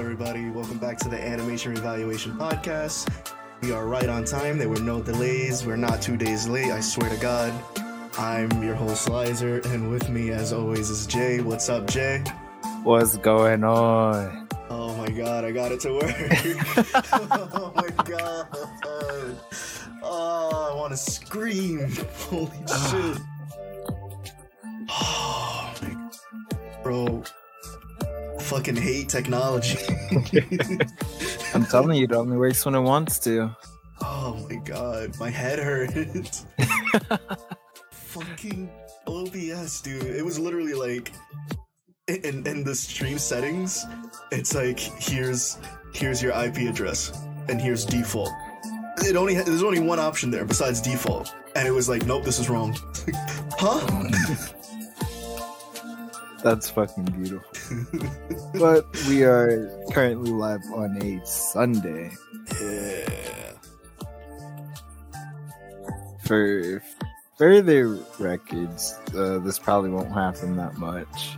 Everybody? Welcome back to the Animation Revaluation Podcast. We are right on time. There were no delays. We're not two days late. I swear to God. I'm your host, Lizer, and with me, as always, is Jay. What's up, Jay? What's going on? Oh my God, I got it to work. oh my God. Oh, I want to scream. Holy shit. Fucking hate technology. I'm telling you, it only works when it wants to. Oh my god, my head hurts. Fucking OBS, dude. It was literally like in in the stream settings, it's like here's here's your IP address and here's default. It only there's only one option there besides default, and it was like, nope, this is wrong. huh? That's fucking beautiful. but we are currently live on a Sunday. Yeah. For further records, uh, this probably won't happen that much.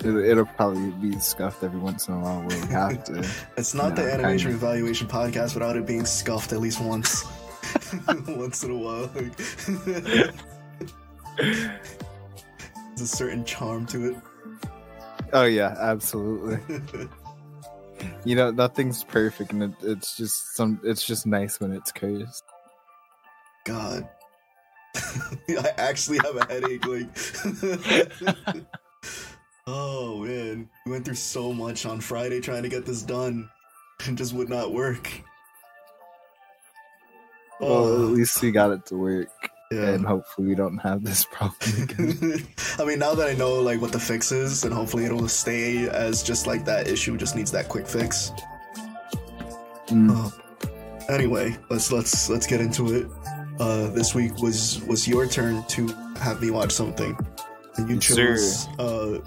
It, it'll probably be scuffed every once in a while where we have to. It's not No, the animation evaluation podcast without it being scuffed at least once. once in a while. There's a certain charm to it. Oh yeah, absolutely. You know, nothing's perfect, and it, it's just some. It's just nice when it's cursed. God. I actually have a headache, like Oh man. We went through so much on Friday trying to get this done. and just would not work. Well, Oh, at least we got it to work, yeah. and hopefully we don't have this problem again. I mean, now that I know like what the fix is, and hopefully it'll stay as just like that issue just needs that quick fix. Mm. Oh. Anyway, let's let's let's get into it. Uh, this week was was your turn to have me watch something, and you chose uh,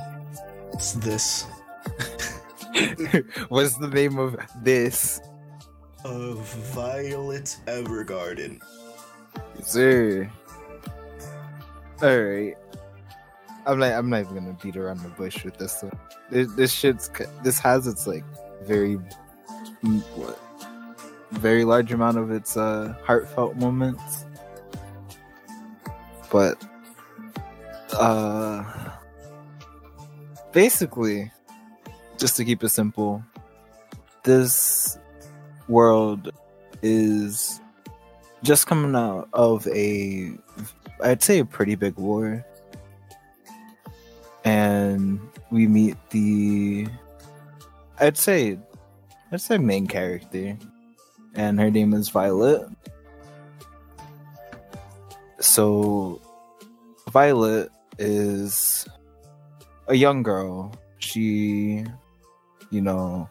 it's this What's the name of this? uh, Violet Evergarden. Sir. Alright. I'm not I'm not even gonna beat around the bush with this one. This, this shit's this has its like very what very large amount of its uh heartfelt moments. But uh basically just to keep it simple, this world is just coming out of a I'd say a pretty big war. And we meet the I'd say I'd say main character. And her name is Violet. So Violet is a young girl. She you know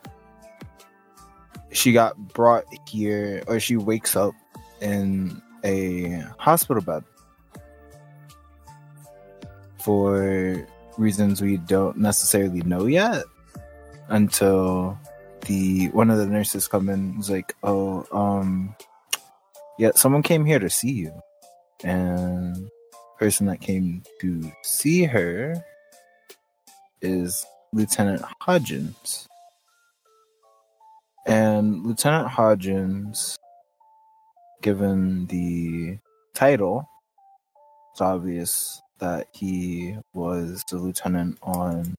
she got brought here or she wakes up in a hospital bed for reasons we don't necessarily know yet until the one of the nurses come in is like oh um yeah someone came here to see you. And person that came to see her is lieutenant hodgins. And lieutenant hodgins given the title, it's obvious that he was the lieutenant on,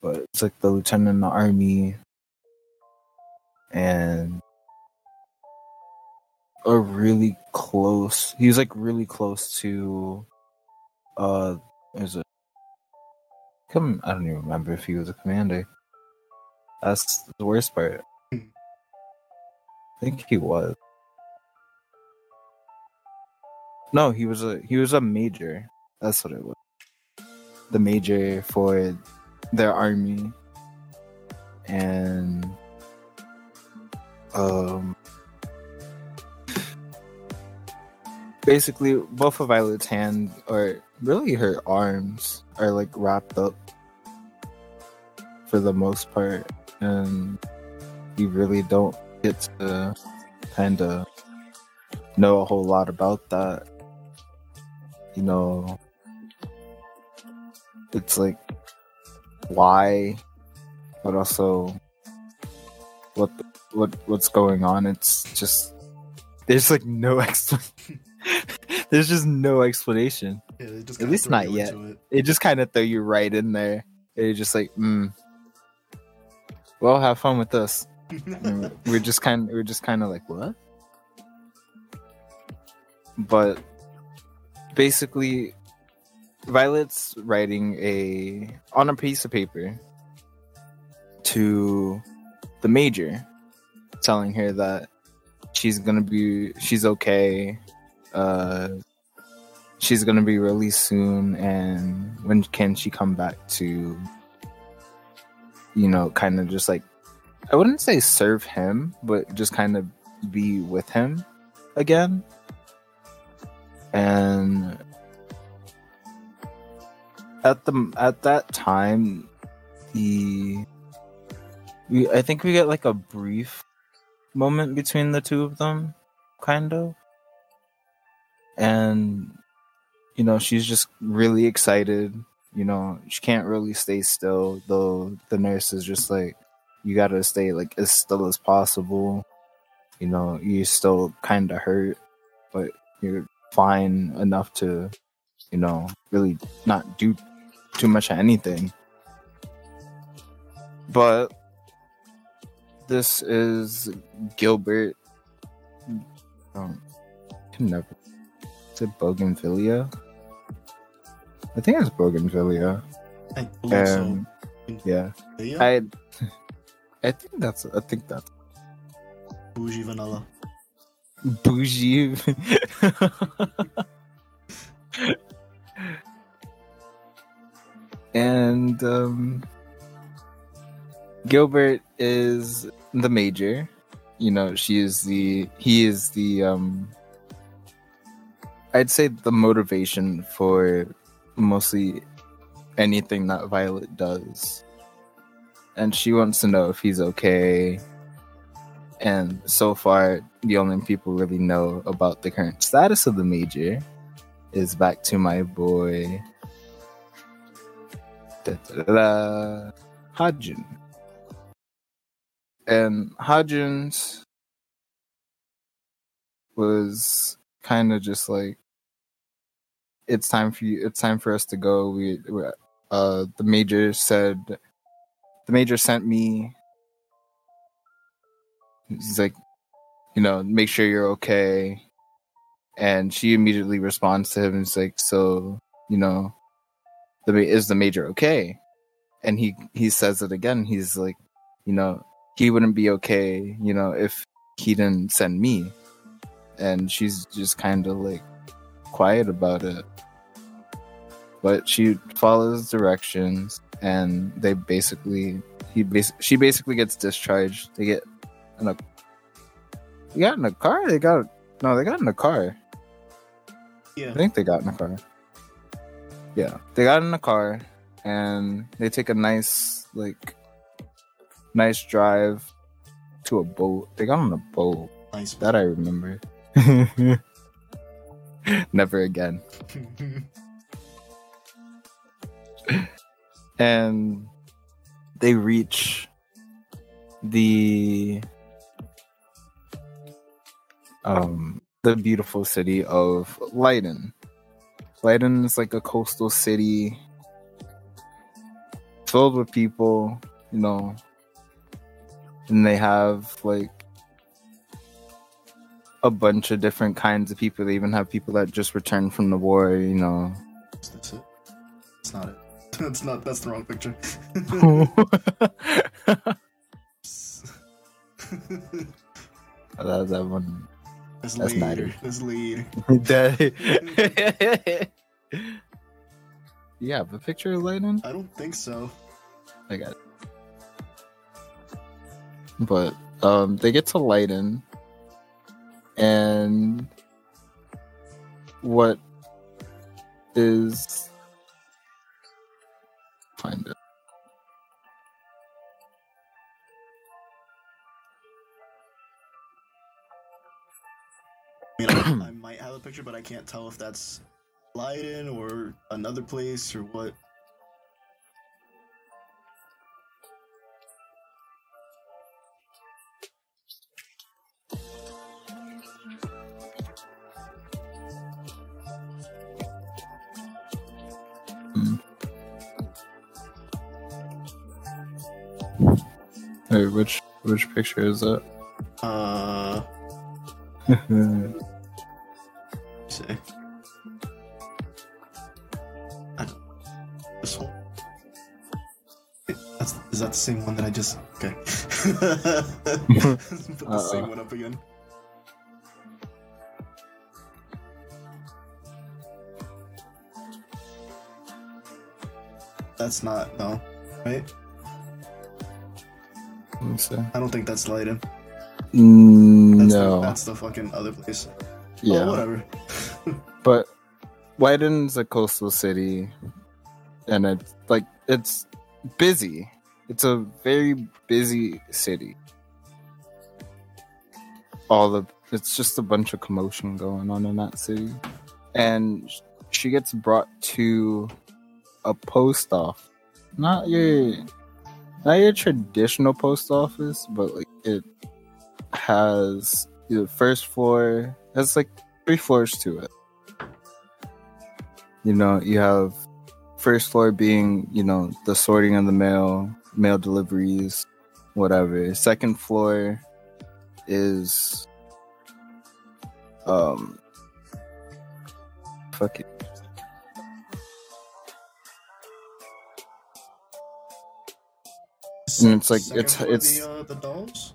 but it's like the lieutenant in the army, and a really close. He was like really close to, uh, there's a. Come, I don't even remember if he was a commander. That's the worst part. I think he was. No, he was a he was a major. That's what it was. The major for their army. And um basically both of Violet's hands or really her arms are like wrapped up for the most part and you really don't get to kind of know a whole lot about that. You know, it's like why but also what the, what what's going on. It's just there's like no explanation. there's just no explanation. Yeah, just At least not yet. it. It just kind of throw you right in there. And you're just like, mm. Well, have fun with this. We're just kind we're just kind of like what? But basically, Violet's writing a on a piece of paper to the major, telling her that she's gonna be she's okay. Uh, she's gonna be released soon, and when can she come back to? You know, kind of just like I wouldn't say serve him, but just kind of be with him again. And at the at that time, the we I think we get like a brief moment between the two of them, kind of. And you know, she's just really excited. You know, she can't really stay still, though the nurse is just like, you gotta stay like as still as possible. You know, you're still kind of hurt, but you're fine enough to, you know, really not do too much of anything. But this is Gilbert. Um, I can never. Is it Bougainvillea? I think it's Bougainvillea. I believe so. Um, yeah, Yeah, I. I think that's. I think that's bougie vanilla. bougie. and um, Gilbert is the major. You know, she is the. He is the. um I'd say the motivation for mostly anything that Violet does. And she wants to know if he's okay. And so far, the only people really know about the current status of the major is back to my boy da, da, Hajun. And Hodgins was kind of just like it's time for you it's time for us to go we- uh the major said the major sent me. He's like you know make sure you're okay. And she immediately responds to him. And like so you know the is the major okay? And he he says it again. He's like you know he wouldn't be okay you know if he didn't send me. And she's just kind of like quiet about it. But she follows directions and they basically he bas- she basically gets discharged. They get in a they got in a car? They got no they got in a car. Yeah. i think they got in a car. Yeah they got in a car and they take a nice like nice drive to a boat. They got on a boat. Nice. that i remember. Never again and they reach the um the beautiful city of Leiden. Leiden is like a coastal city filled with people, you know, and they have like a bunch of different kinds of people. They even have people that just returned from the war, you know. That's it. That's not it. That's not. That's the wrong picture. that, that one. That's, That's neither. That's later. That- yeah, the picture of Leiden. I don't think so. I got it. But um, they get to Leiden, and what is find it? I mean, I, might have a picture, but I can't tell if that's Leiden or another place or what. Hey, which which picture is that? Uh, see. I don't, this one. That's, is that the same one that I just? Okay. Put the same one up again. That's not no, right? Me. I don't think that's Leiden. Mm, That's no. the, that's the fucking other place. yeah. Oh, whatever. But Leiden's a coastal city, and it's like it's busy. It's a very busy city. All the it's just a bunch of commotion going on in that city, and she gets brought to a post office. Not your, not your traditional post office, but like it has the first floor. Has like three floors to it you know you have first floor being you know the sorting of the mail mail deliveries whatever second floor is um And it's like- it's- floor, it's- the, uh, the dolls.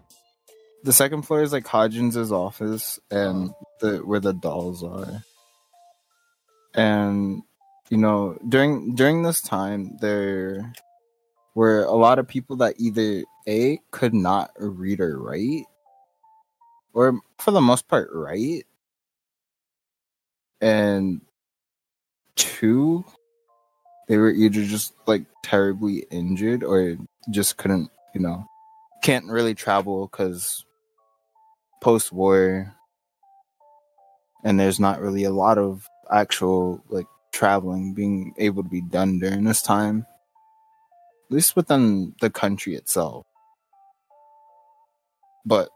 the second floor is like hodgins's office and the where the dolls are. And you know during during this time there were a lot of people that either a could not read or write or for the most part write. And two they were either just like terribly injured or just couldn't you know can't really travel because post war and there's not really a lot of actual like traveling being able to be done during this time at least within the country itself. But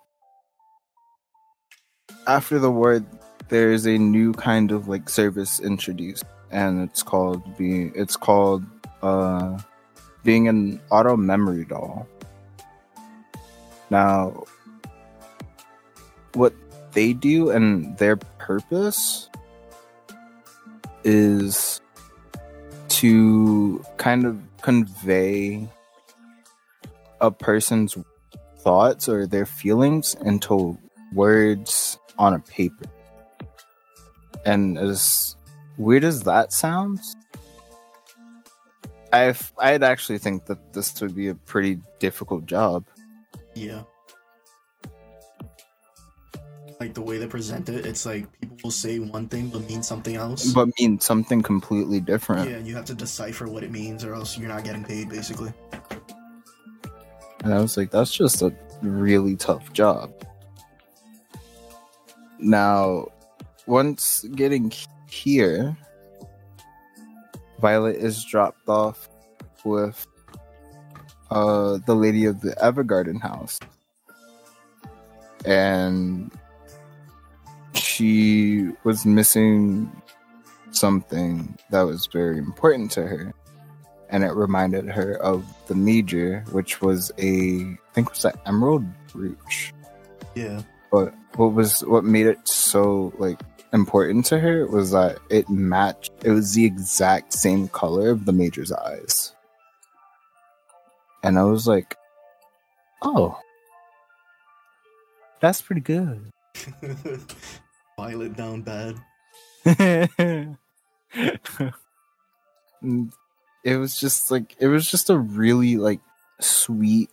after the war there's a new kind of like service introduced and it's called being it's called uh being an auto memory doll now what they do and their purpose is to kind of convey a person's thoughts or their feelings into words on a paper. And as weird as that sounds, I I'd actually think that this would be a pretty difficult job. Yeah. Like the way they present it, it's like people will say one thing but mean something else. but mean something completely different. yeah, and you have to decipher what it means, or else you're not getting paid, basically. And I was like, that's just a really tough job. Now, once getting here, Violet is dropped off with uh, the lady of the Evergarden house. And she was missing something that was very important to her and it reminded her of the major, which was a I think it was an emerald brooch. Yeah. But what was what made it so like important to her was that it matched it was the exact same color of the major's eyes. And I was like, Oh. That's pretty good. Violet down bad. It was just like it was just a really like sweet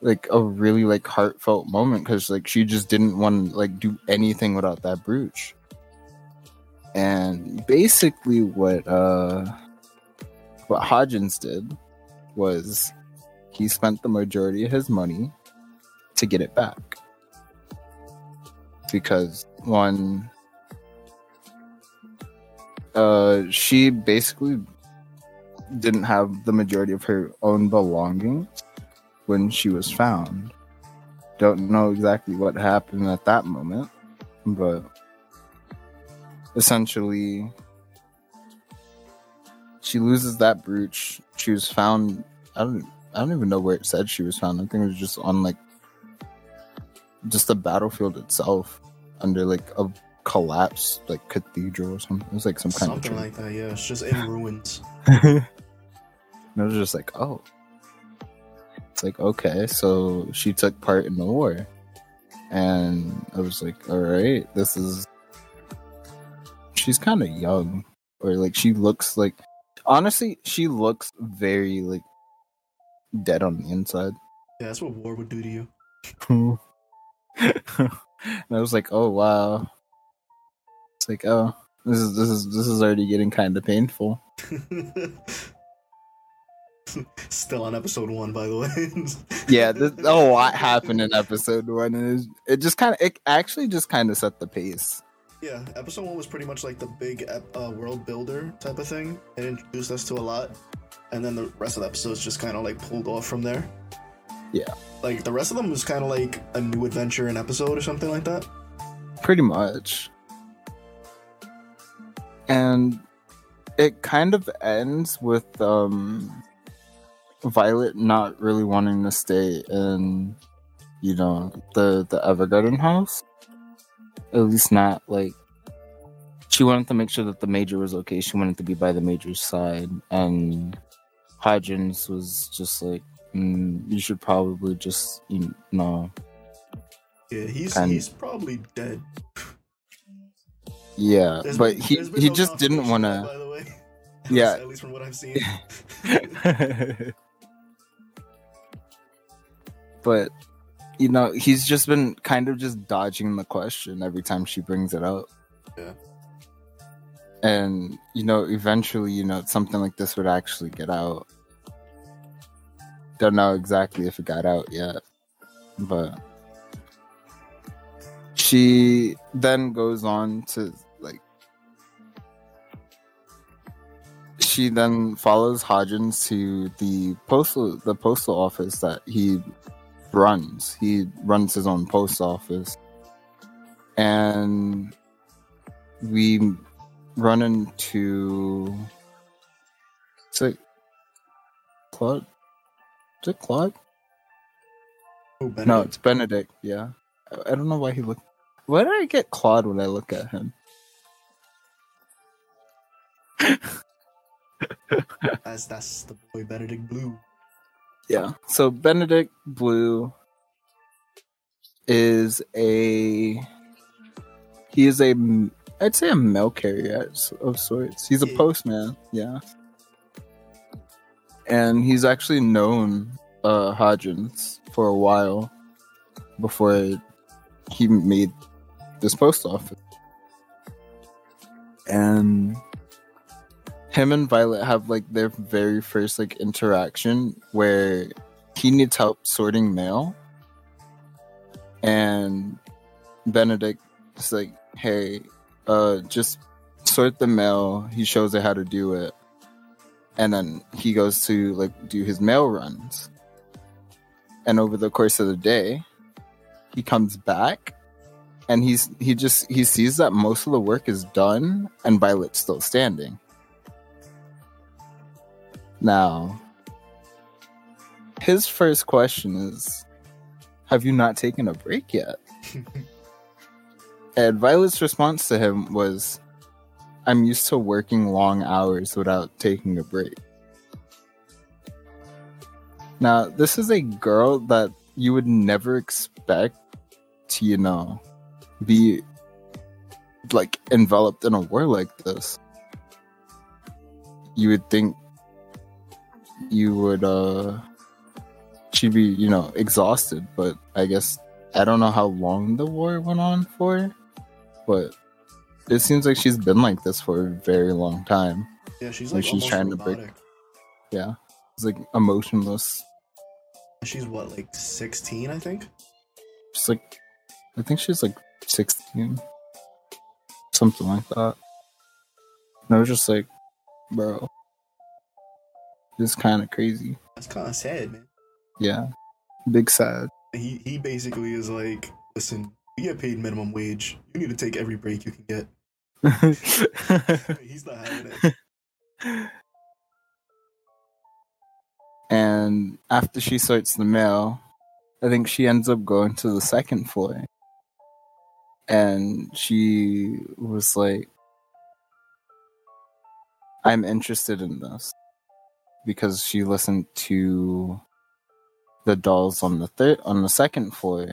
like a really like heartfelt moment because like she just didn't want to like do anything without that brooch. And basically what uh what hodgins did was he spent the majority of his money to get it back. Because one uh she basically didn't have the majority of her own belongings when she was found don't know exactly what happened at that moment but essentially she loses that brooch she was found i don't I don't even know where it said she was found. I think it was just on like just the battlefield itself, under like a collapsed like cathedral or something. It was like some kind Something of something like that, yeah. It's just in ruins. and I was just like, oh. It's like, okay, so she took part in the war. And I was like, all right, this is. She's kind of young. Or like, she looks like. Honestly, she looks very like dead on the inside. Yeah, that's what war would do to you. and I was like, oh wow. It's like, oh, this is this is this is already getting kind of painful. Still on episode one, by the way. yeah, this, a lot happened in episode one, and it, it just kind of, it actually just kind of set the pace. Yeah, episode one was pretty much like the big ep- uh, world builder type of thing. It introduced us to a lot, and then the rest of the episodes just kind of like pulled off from there. Yeah. Like the rest of them was kind of like a new adventure in episode or something like that. Pretty much. And it kind of ends with um Violet not really wanting to stay in you know the the Evergarden house. At least not like she wanted to make sure that the major was okay. She wanted to be by the major's side and Hodgins was just like mm, you should probably just you know Yeah, he's Kind- he's probably dead. yeah There's but been- he he no just didn't want of that, to By the way, Yeah. at least from what I've seen. but you know he's just been kind of just dodging the question every time she brings it up Yeah. and you know eventually you know something like this would actually get out don't know exactly if it got out yet but she then goes on to like she then follows Hodgins to the postal the postal office that he runs. He runs his own post office. And we run into it's like Claude. Is it Claude? Oh, No, it's Benedict, yeah. I, I don't know why he looked why did I get Claude when I look at him? That's that's the boy Benedict Blue. Yeah. So Benedict Blue is a he is a I'd say a mail carrier of sorts. He's a postman, yeah. And he's actually known uh Hodgins for a while before he made this post office. And him and Violet have like their very first like interaction where he needs help sorting mail and Benedict is like, hey, uh just sort the mail. He shows her how to do it. And then he goes to like do his mail runs. And over the course of the day, he comes back and he's he just he sees that most of the work is done and Violet's still standing. Now, his first question is Have you not taken a break yet? and Violet's response to him was I'm used to working long hours without taking a break. Now, this is a girl that you would never expect to, you know, be like enveloped in a war like this. You would think you would uh she'd be, you know, exhausted, but I guess I don't know how long the war went on for, but it seems like she's been like this for a very long time. Yeah, she's Like like she's trying to break- Yeah. It's like emotionless. She's what, like sixteen, I think. She's like I think she's like 16. Something like that. And I was just like, bro. This kind of crazy. That's kind of sad, man. Yeah. Big sad. He he basically is like, listen, you get paid minimum wage. You need to take every break you can get. He's not having it. And after she sorts the mail, I think she ends up going to the second floor. And she was like, I'm interested in this because she listened to the dolls on the third on the second floor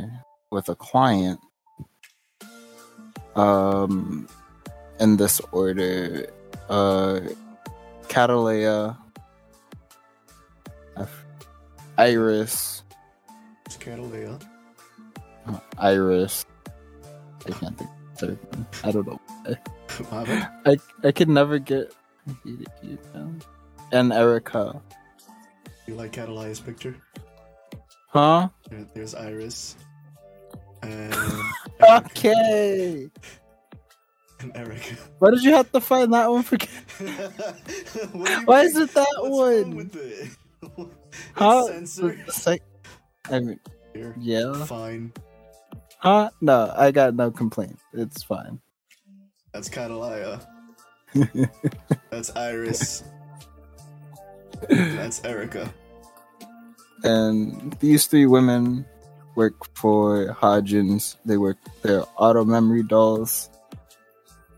with a client. Um in this order uh Cattleya Iris. It's Cattleya. uh, Iris. I can't think of the third one. I don't know I I could never get and Erica You like Cattleya's picture? huh There- There's Iris. And okay And Erica. why did you have to find that one for Why is it that one? it? It's Huh? censored. Sec- I mean, Here. yeah. Fine. Huh? No, I got no complaint. It's fine. That's Cattleya. That's Iris. That's Erica. and these three women work for Hodgins. They work their auto memory dolls.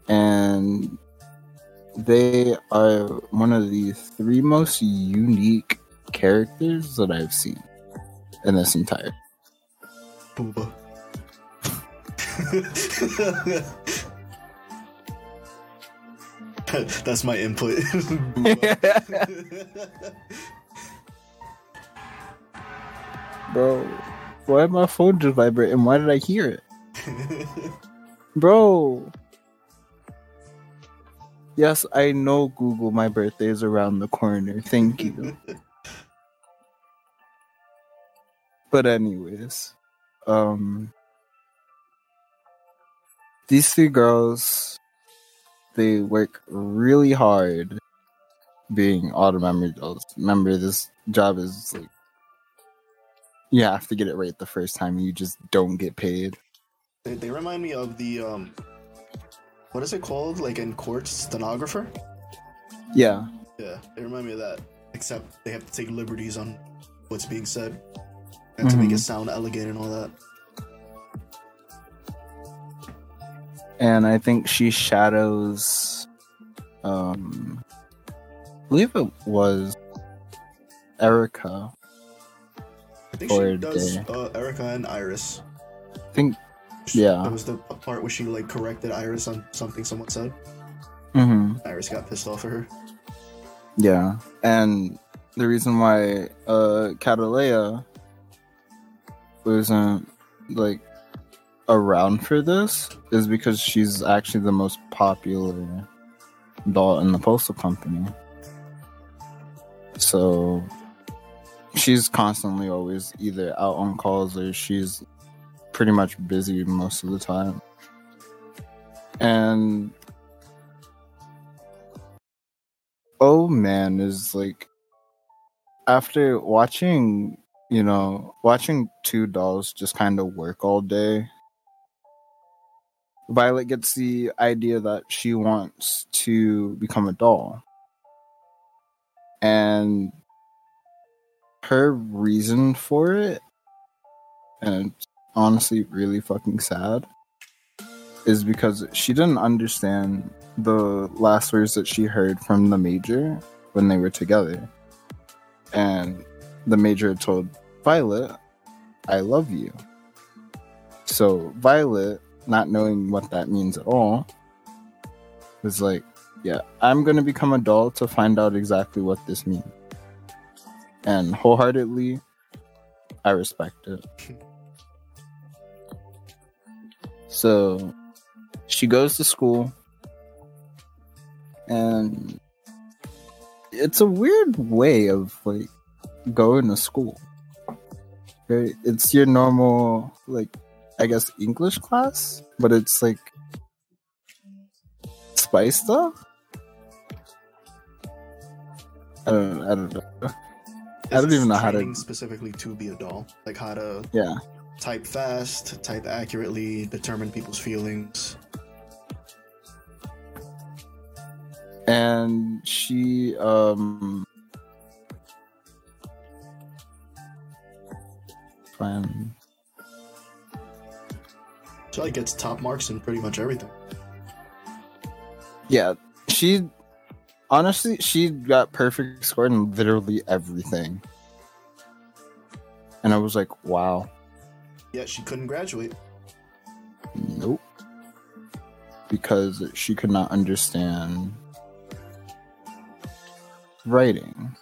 And they are one of the three most unique characters that I've seen in this entire. Booba. That's my input. Bro, why did my phone just vibrate and Why did I hear it? Bro. Yes, I know Google my birthday is around the corner. Thank you. but anyways, um these three girls they work really hard being auto dolls. Remember this job is like you have to get it right the first time. You just don't get paid. they, they remind me of the um what is it called? Like in court stenographer? Yeah. Yeah, they remind me of that. Except they have to take liberties on what's being said. And to make it Mhm. sound elegant and all that. And I think she shadows. Um, I believe it was Erica. I think she does uh, Erica and Iris. I think, yeah. That was the part where she like corrected Iris on something someone said. hmm Iris got pissed off at her. yeah, and the reason why uh Cattleya wasn't like around for this is because she's actually the most popular doll in the postal company. So she's constantly always either out on calls or she's pretty much busy most of the time. And oh man is like after watching you know watching two dolls just kind of work all day violet gets the idea that she wants to become a doll and her reason for it and it's honestly really fucking sad is because she didn't understand the last words that she heard from the major when they were together. And the major told Violet, I love you. So Violet, not knowing what that means at all, was like, Yeah, I'm gonna become a doll to find out exactly what this means. And wholeheartedly, I respect it. So she goes to school and it's a weird way of like going to school right it's your normal like i guess english class but it's like spiced up i don't i don't know I don't even know how to- specifically to be a doll, like how to yeah type fast, type accurately, determine people's feelings. and she um fine. She gets top marks in pretty much everything. Yeah, she honestly she got perfect score in literally everything, and I was like, wow. Yeah, she couldn't graduate. Nope. Because she could not understand writing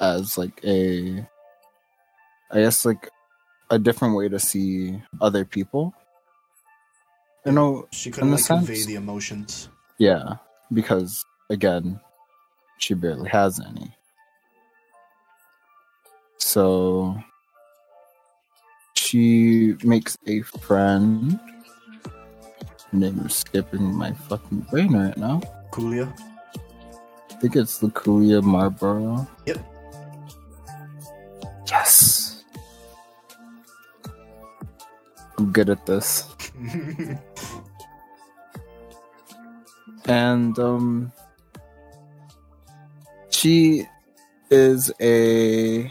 as like a I guess like a different way to see other people. You know, She couldn't like convey the emotions. yeah, because again, she barely has any. So she makes a friend. Her name is skipping my fucking brain right now. Kulia. I think it's Luculia Marlborough. Yep. Good at this. and um she is a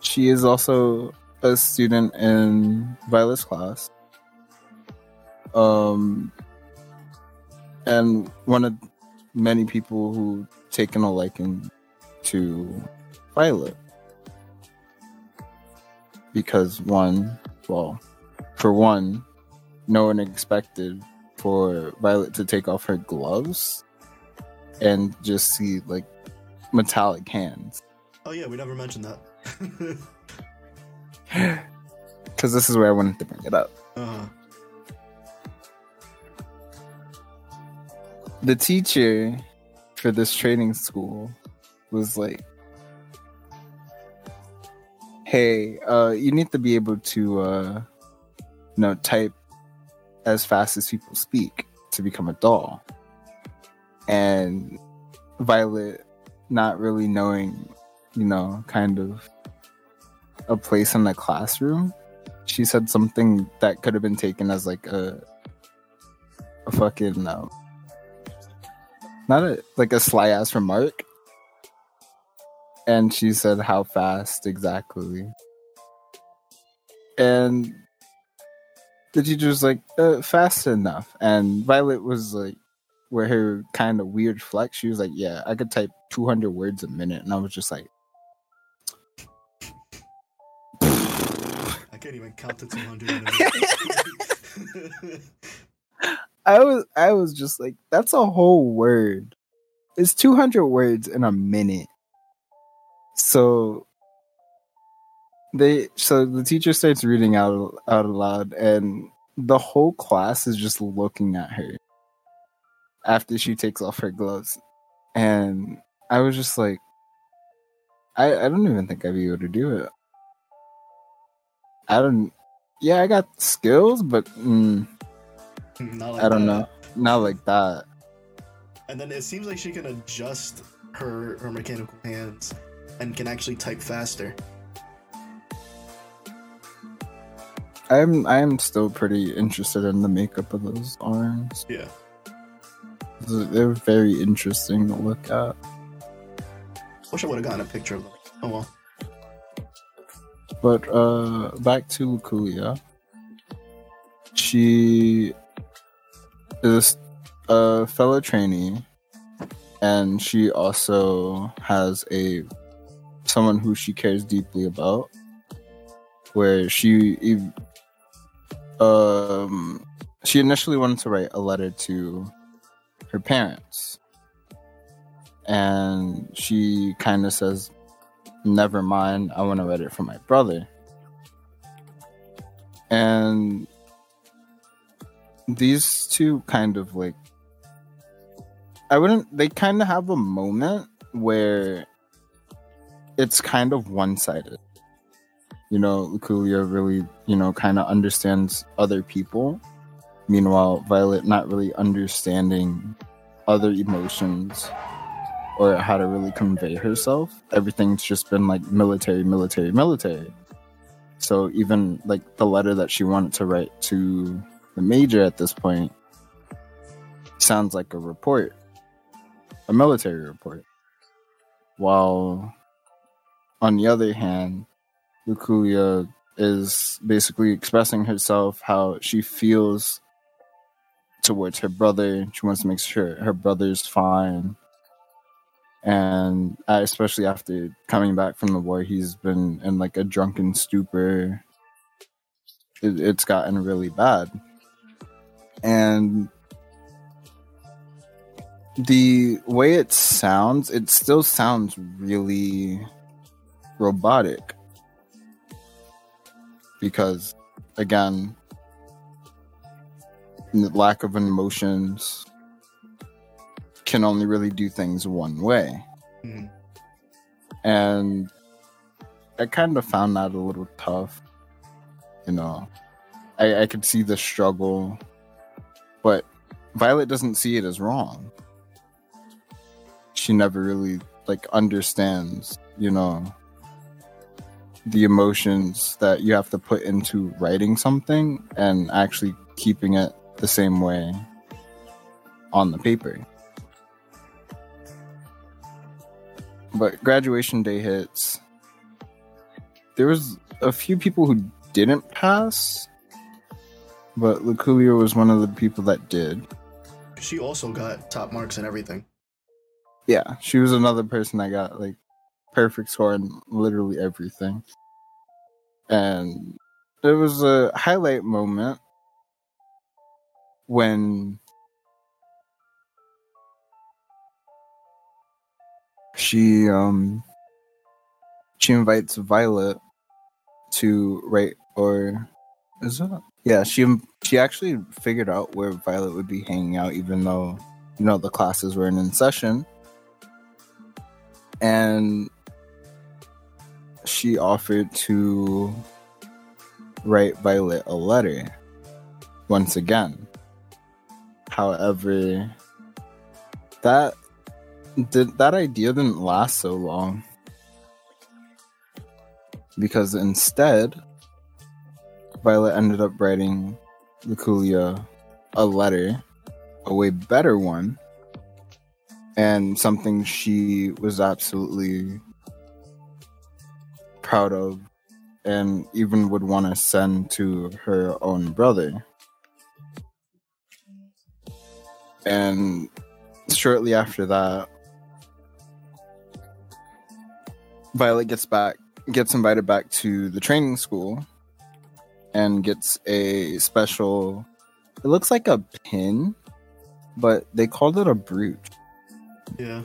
she is also a student in Violet's class. Um and one of many people who taken a liking to Violet. Because one, well, for one, no one expected for Violet to take off her gloves and just see like metallic hands. oh yeah, we never mentioned that. Because this is where I wanted to bring it up. uh, The teacher for this training school was like, "Hey, uh, you need to be able to, uh, know, type as fast as people speak to become a doll." And Violet, not really knowing, you know, kind of a place in the classroom, she said something that could have been taken as like a a fucking um, not a like a sly ass remark. And she said how fast exactly. And the teacher was like, uh, fast enough. And Violet was like, where her kind of weird flex, she was like, yeah, I could type 200 words a minute. And I was just like, I can't even count to 200. in. I was I was just like, that's a whole word. It's 200 words in a minute. So they so the teacher starts reading out out aloud and the whole class is just looking at her after she takes off her gloves. And I was just like I I don't even think I'd be able to do it. I don't yeah, I got skills, but mm, Not like I don't that. know. Not like that. And then it seems like she can adjust her her mechanical hands and can actually type faster. I'm I'm still pretty interested in the makeup of those arms. Yeah. They're very interesting to look at. Wish I would have gotten a picture of them. Oh well. But uh back to Luculia. She is a fellow trainee and she also has a someone who she cares deeply about where she um she initially wanted to write a letter to her parents. And she kind of says never mind i want to write it for my brother. And these two kind of like i wouldn't they kind of have a moment where it's kind of one-sided you know luculia really you know kind of understands other people meanwhile violet not really understanding other emotions or how to really convey herself. Everything's just been like military, military, military. So even like the letter that she wanted to write to the major at this point sounds like a report, a military report. While on the other hand, Luculia is basically expressing herself how she feels towards her brother. She wants to make sure her brother's fine. And especially after coming back from the war, he's been in like a drunken stupor. It, it's gotten really bad. And the way it sounds, it still sounds really robotic. Because, again, the lack of emotions can only really do things one way. Mhm. And I kind of found that a little tough. You know, I, I could see the struggle, but Violet doesn't see it as wrong. She never really like understands, you know, the emotions that you have to put into writing something and actually keeping it the same way on the paper. But graduation day hits. There was a few people who didn't pass, but Luculia was one of the people that did. She also got top marks and everything. Yeah, she was another person that got like perfect score in literally everything. And it was a highlight moment when she um she invites Violet to write or is it yeah she she actually figured out where Violet would be hanging out even though you know the classes weren't in session and she offered to write Violet a letter once again. However, that did that idea didn't last so long because instead Violet ended up writing Luculia a letter, a way better one, and something she was absolutely proud of and even would want to send to her own brother. And shortly after that, Violet gets back, gets invited back to the training school, and gets a special. It looks like a pin, but they called it a brooch Yeah.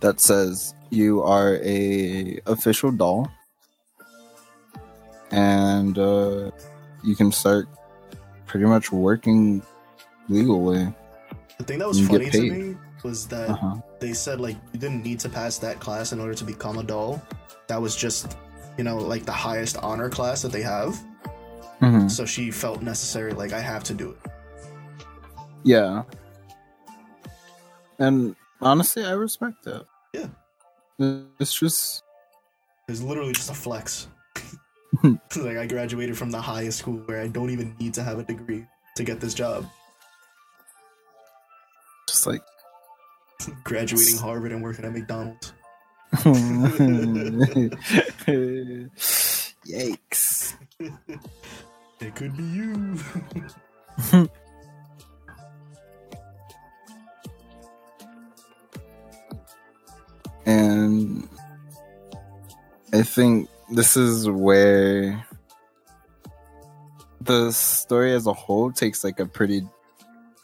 That says you are a official doll, and uh, you can start pretty much working legally. The thing that was funny to me was that Uh-huh. they said like you didn't need to pass that class in order to become a doll. That was just, you know, like the highest honor class that they have. Mhm. So she felt necessary, like I have to do it. Yeah. And honestly, I respect that. Yeah. It's just It's literally just a flex. like I graduated from the highest school where I don't even need to have a degree to get this job. just like Graduating Harvard and working at McDonald's. Yikes. It could be you. I think this is where the story as a whole takes like a pretty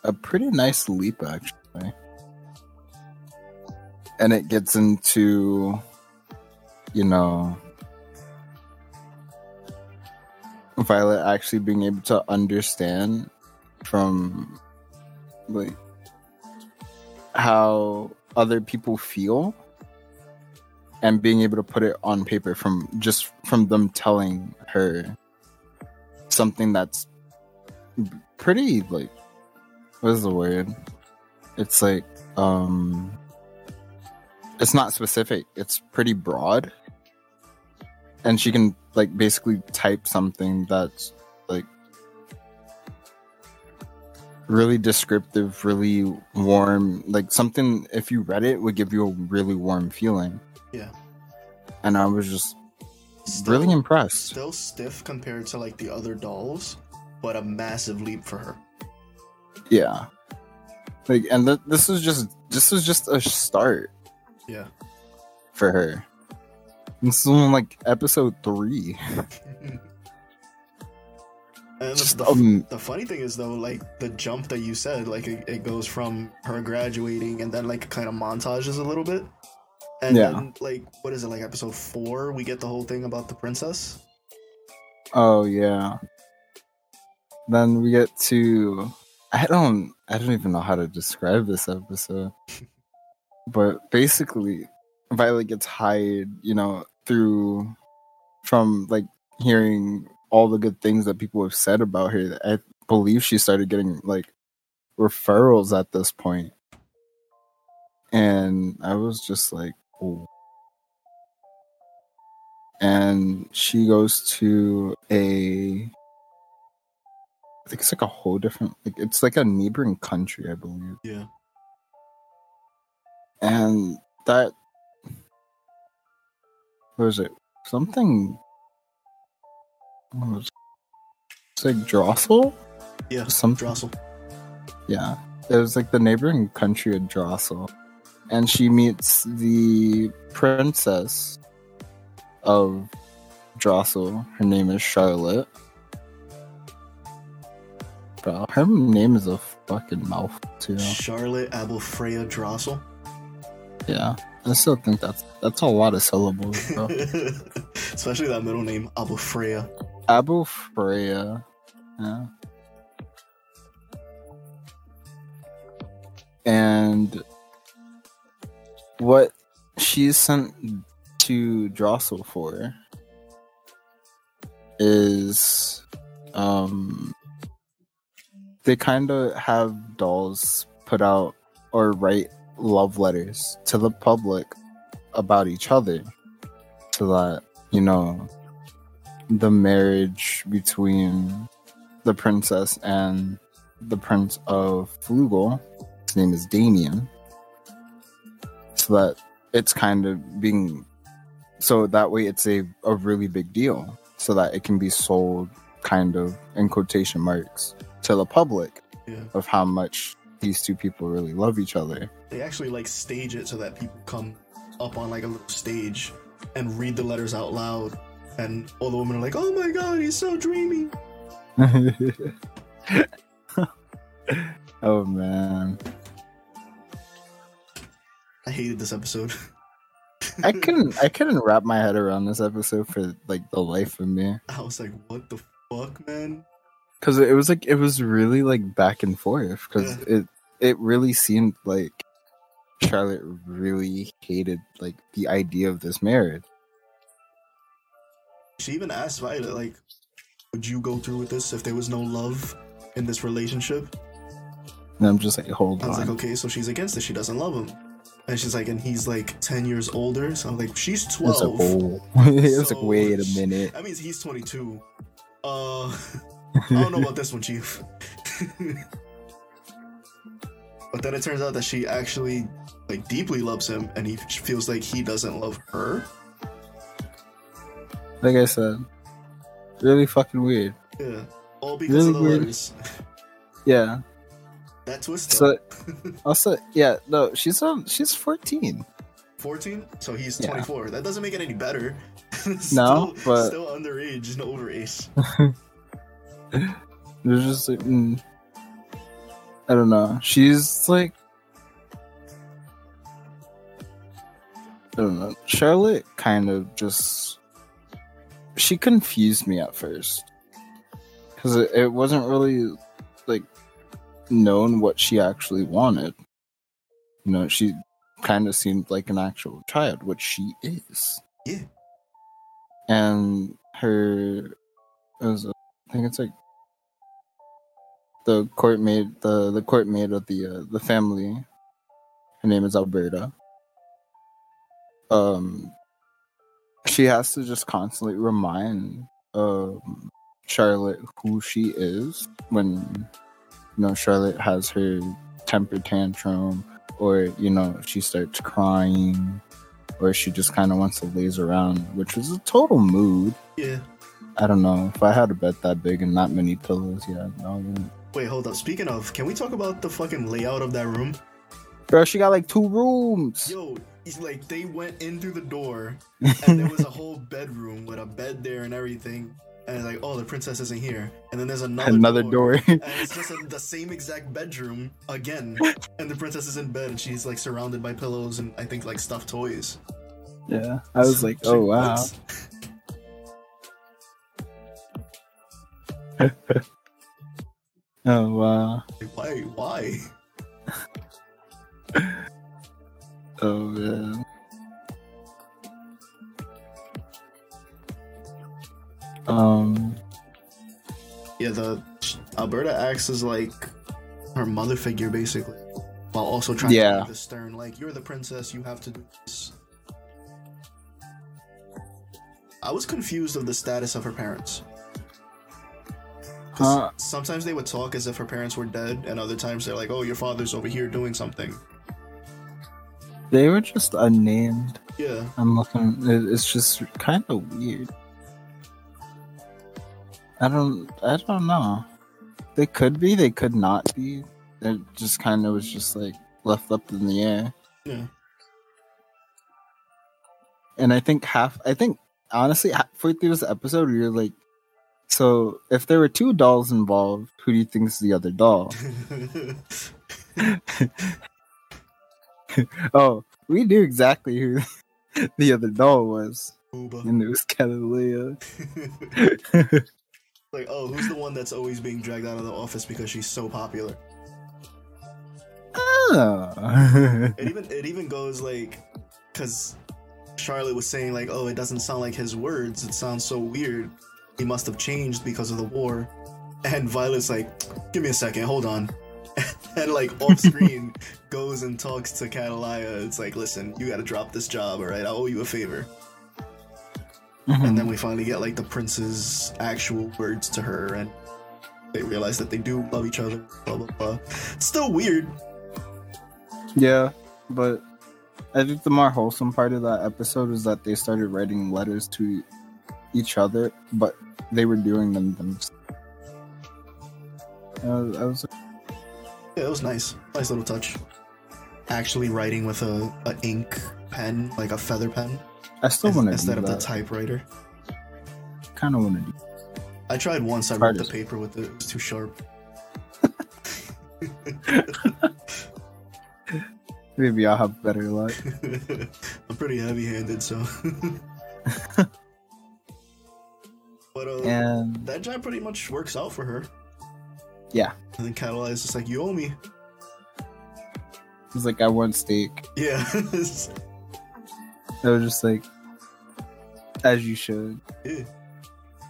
a pretty nice leap actually. And it gets into you know Violet actually being able to understand from like how other people feel and being able to put it on paper from just from them telling her something that's pretty like what is the word? It's like um it's not specific. It's pretty broad. And she can like basically type something that's like really descriptive really warm like something if you read it would give you a really warm feeling Yeah. and I was just Still, really impressed. still stiff compared to like the other dolls, but a massive leap for her. Yeah, like, and th- this was just this was just a start Yeah. for her. This is only like episode three. And Just, the, the, um, the funny thing is though, like the jump that you said, like it, it goes from her graduating and then like kind of montages a little bit. And Yeah. then like what is it, like episode four, we get the whole thing about the princess. Oh yeah. Then we get to I don't I don't even know how to describe this episode. but basically Violet gets hired, you know, through from like hearing all the good things that people have said about her. I believe she started getting like referrals at this point. And I was just like, And she goes to a I think it's like a whole different like it's like a neighboring country, I believe. Yeah. And that what was it? Something what was it? It's like Drossel? Yeah. Something Drossel. Yeah. It was like the neighboring country of Drossel. And she meets the princess of Drossel. Her name is Charlotte. Bro, her name is a fucking mouth too. Charlotte Abelfreya Drossel. Yeah. I still think that's that's a lot of syllables, bro. Especially that middle name, Abelfreya. Abu Freya. Yeah. And what she's sent to Drossel for is um they kind of have dolls put out or write love letters to the public about each other so that you know the marriage between the princess and the prince of Flugel. His name is Damian. So that it's kind of being so that way it's a, a really big deal. So that it can be sold kind of in quotation marks to the public Yeah. of how much these two people really love each other. They actually like stage it so that people come up on like a little stage and read the letters out loud. And all the women are like, oh my god, he's so dreamy. oh man. Hated this episode. I couldn't I couldn't wrap my head around this episode for like the life of me. I was like, what the fuck, man? because it was like it was really like back and forth because it it really seemed like Charlotte really hated like the idea of this marriage. She even asked Violet, like, would you go through with this if there was no love in this relationship? And I'm just like, hold on. I was on. like, okay, so she's against it. She doesn't love him. And she's like, and he's like 10 years older. So I'm like, she's It's like, 12. oh, it was So- like, wait a minute. That means he's 22. Uh, I don't know about this one, Chief. but then it turns out that she actually like deeply loves him, and he feels like he doesn't love her. Like I said, really fucking weird. Yeah, all because of the Really weird. letters. Yeah. That twist. So also, yeah, no, she's um, she's 14. 14, so he's Yeah. 24. That doesn't make it any better. No, but- still underage and overage. There's just like, mm, I don't know. She's like, I don't know. Charlotte kind of just she confused me at first because it, it wasn't really known what she actually wanted. You know, she kind of seemed like an actual child, which she is. Yeah. And her, was, I think it's like the court maid, the the court maid of the uh, the family. Her name is Alberta. Um, she has to just constantly remind um Charlotte who she is when you know Charlotte has her temper tantrum or you know she starts crying or she just kind of wants to laze around, which was a total mood. Yeah. I don't know if I had a bed that big and not many pillows. Yeah, no, Wait, hold up. Speaking of, can we talk about the fucking layout of that room? Bro, she got like two rooms. Yo, it's like they went in through the door and there was a whole bedroom with a bed there and everything. And it's like, oh, the princess isn't here. And then there's another Another door. and it's just the same exact bedroom again. And the princess is in bed and she's like surrounded by pillows and I think like stuffed toys. yeah, I was like, oh wow. Oh wow. Why? Why? Oh man. Um. Yeah, the Alberta acts as like her mother figure basically, while also trying Yeah. to be the stern, like you're the princess, you have to do this. I was confused of the status of her parents. Huh. Sometimes they would talk as if her parents were dead, and other times they're like, "Oh, your father's over here doing something." They were just unnamed. Yeah, I'm looking. It's just kind of weird. I don't. I don't know. They could be. They could not be. It just kind of was just like left up in the air. yeah. And I think half. I think honestly, halfway through this episode, we were like, so if there were two dolls involved, who do you think is the other doll? oh, we knew exactly who the other doll was, Booba. and it was Galileo. like, oh, who's the one that's always being dragged out of the office because she's so popular? oh. It even it even goes like, because Charlotte was saying like, oh, it doesn't sound like his words. It sounds so weird. He must have changed because of the war. And Violet's like, give me a second, hold on. and like off screen goes and talks to Cattleya. It's like, listen, you got to drop this job, all right? I owe you a favor. Mm-hmm. And then we finally get like the prince's actual words to her, and they realize that they do love each other. Blah blah blah. Still weird. Yeah, but I think the more wholesome part of that episode is that they started writing letters to each other, but they were doing them themselves. I was, I was Yeah, it was nice. Nice little touch. Actually writing with a, a ink pen, like a feather pen, I still want to instead of the typewriter. kind of want to do. I tried once. I wrote the paper with it. It was too sharp. Maybe I'll have better luck. I'm pretty heavy-handed, so. but uh, And that job pretty much works out for her. Yeah. And then Cattleya is just like, "You owe me." it's like I want steak. Yeah. I was just like, as you should. yeah.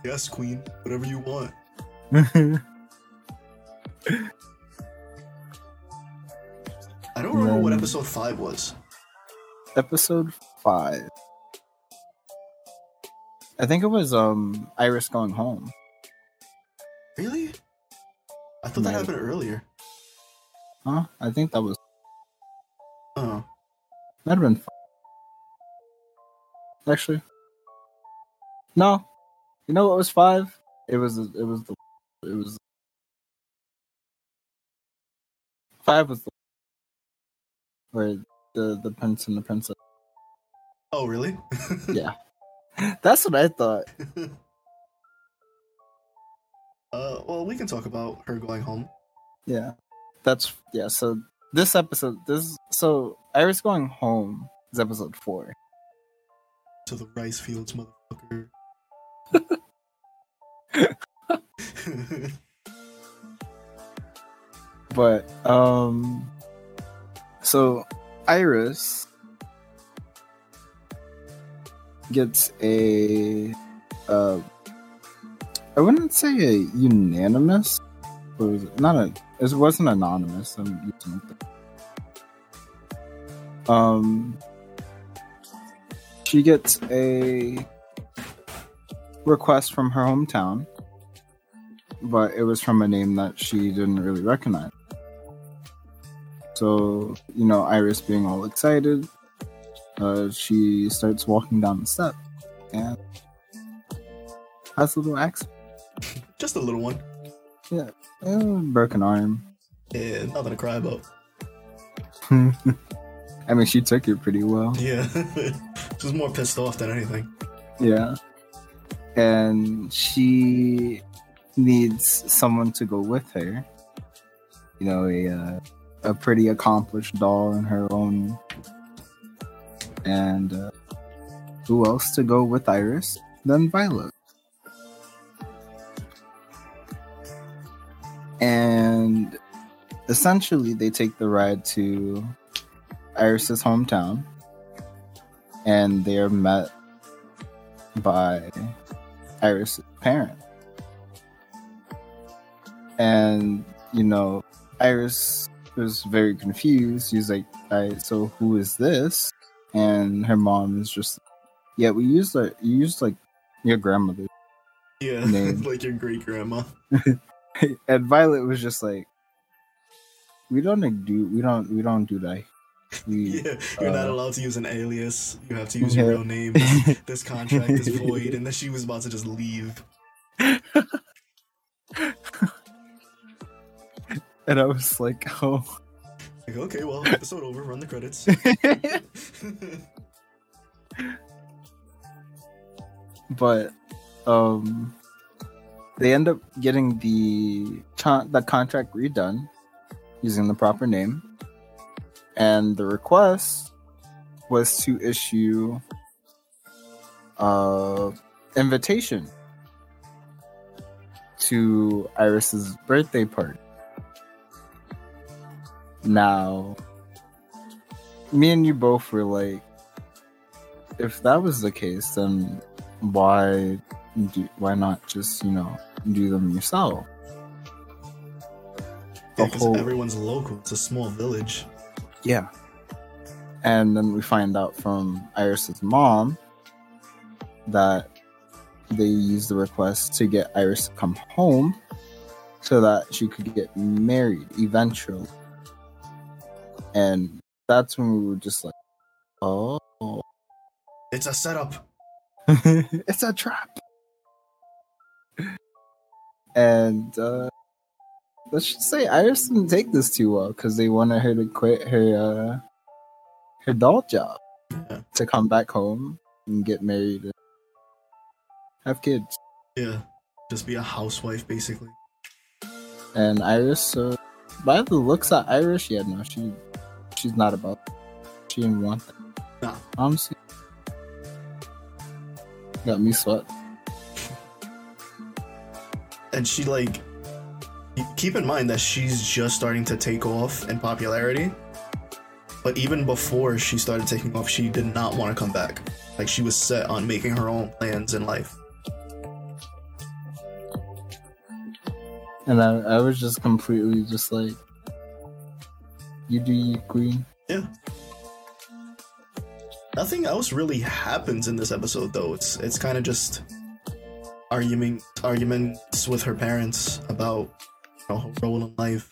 Yes, queen. Whatever you want. I don't remember what Um, episode five was. Episode five. I think it was um Iris going home. Really? I thought that happened earlier. Huh? I think that was Oh. That'd have been fun. Actually, no. You know what was five? It was. It was the. It was. Five was the. Where the the prince and the princess. Oh, really? Yeah, that's what I thought. Uh, well, we can talk about her going home. Yeah, that's yeah. So this episode, this so Iris going home is episode four. To the rice fields, motherfucker. But um so Iris gets a uh I wouldn't say a unanimous but it not a it wasn't anonymous. I'm using it. Um she gets a request from her hometown but it was from a name that she didn't really recognize. So, you know, Iris being all excited, uh, she starts walking down the step and has a little accident. Just a little one. Yeah, uh, broken arm. Yeah, nothing to cry about. I mean, she took it pretty well. Yeah. was more pissed off than anything. Yeah. And she needs someone to go with her. You know, a uh, a pretty accomplished doll in her own. And uh, who else to go with Iris than Violet? And essentially, they take the ride to Iris's hometown, and they are met by Iris's parent. And you know, Iris was very confused. She's like, "I so who is this?" And her mom is just, "Yeah, we used like you used like your grandmother." Yeah, like your great grandma. and Violet was just like, "We don't do we don't we don't do that. We Yeah, you're not Uh, allowed to use an alias. You have to use your real name. This, this contract is void, and then she was about to just leave. and I was like, oh. Like, okay, well, episode over. Run the credits. but um they end up getting the con- the contract redone using the proper name and the request was to issue a invitation to Iris's birthday party now me and you both were like if that was the case then why do, why not just you know do them yourself Yeah, The 'cause whole- everyone's local. It's a small village. Yeah and then we find out from iris's mom that they used the request to get iris to come home so that she could get married eventually and that's when we were just like oh It's a setup. it's a trap. And uh, let's just say Iris didn't take this too well because they wanted her to quit her uh, her doll job Yeah. to come back home and get married and have kids. Yeah, just be a housewife basically. And Iris, uh, by the looks of Iris, yeah, no, she she's not about. She didn't want that. Nah. Honestly, got me sweat. and she like keep in mind that she's just starting to take off in popularity but even before she started taking off she did not want to come back like she was set on making her own plans in life And I, I was just completely just like, you do you, queen. Yeah. Nothing else really happens in this episode though it's it's kind of just argument arguments with her parents about her role in life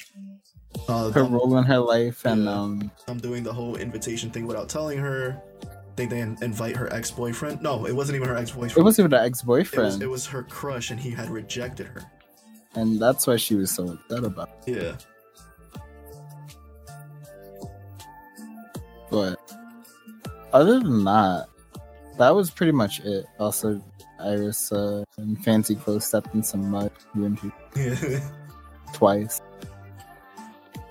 uh, Her them- role in her life and Yeah. um I'm doing the whole invitation thing without telling her. I think they in- invite her ex boyfriend. No, it wasn't even her ex boyfriend. it wasn't even It ex was, boyfriend. it was her crush, and he had rejected her. and that's why she was so upset about it. Yeah. But other than that, that was pretty much it. Also Iris uh in fancy clothes stepped in some mud Yeah. Twice.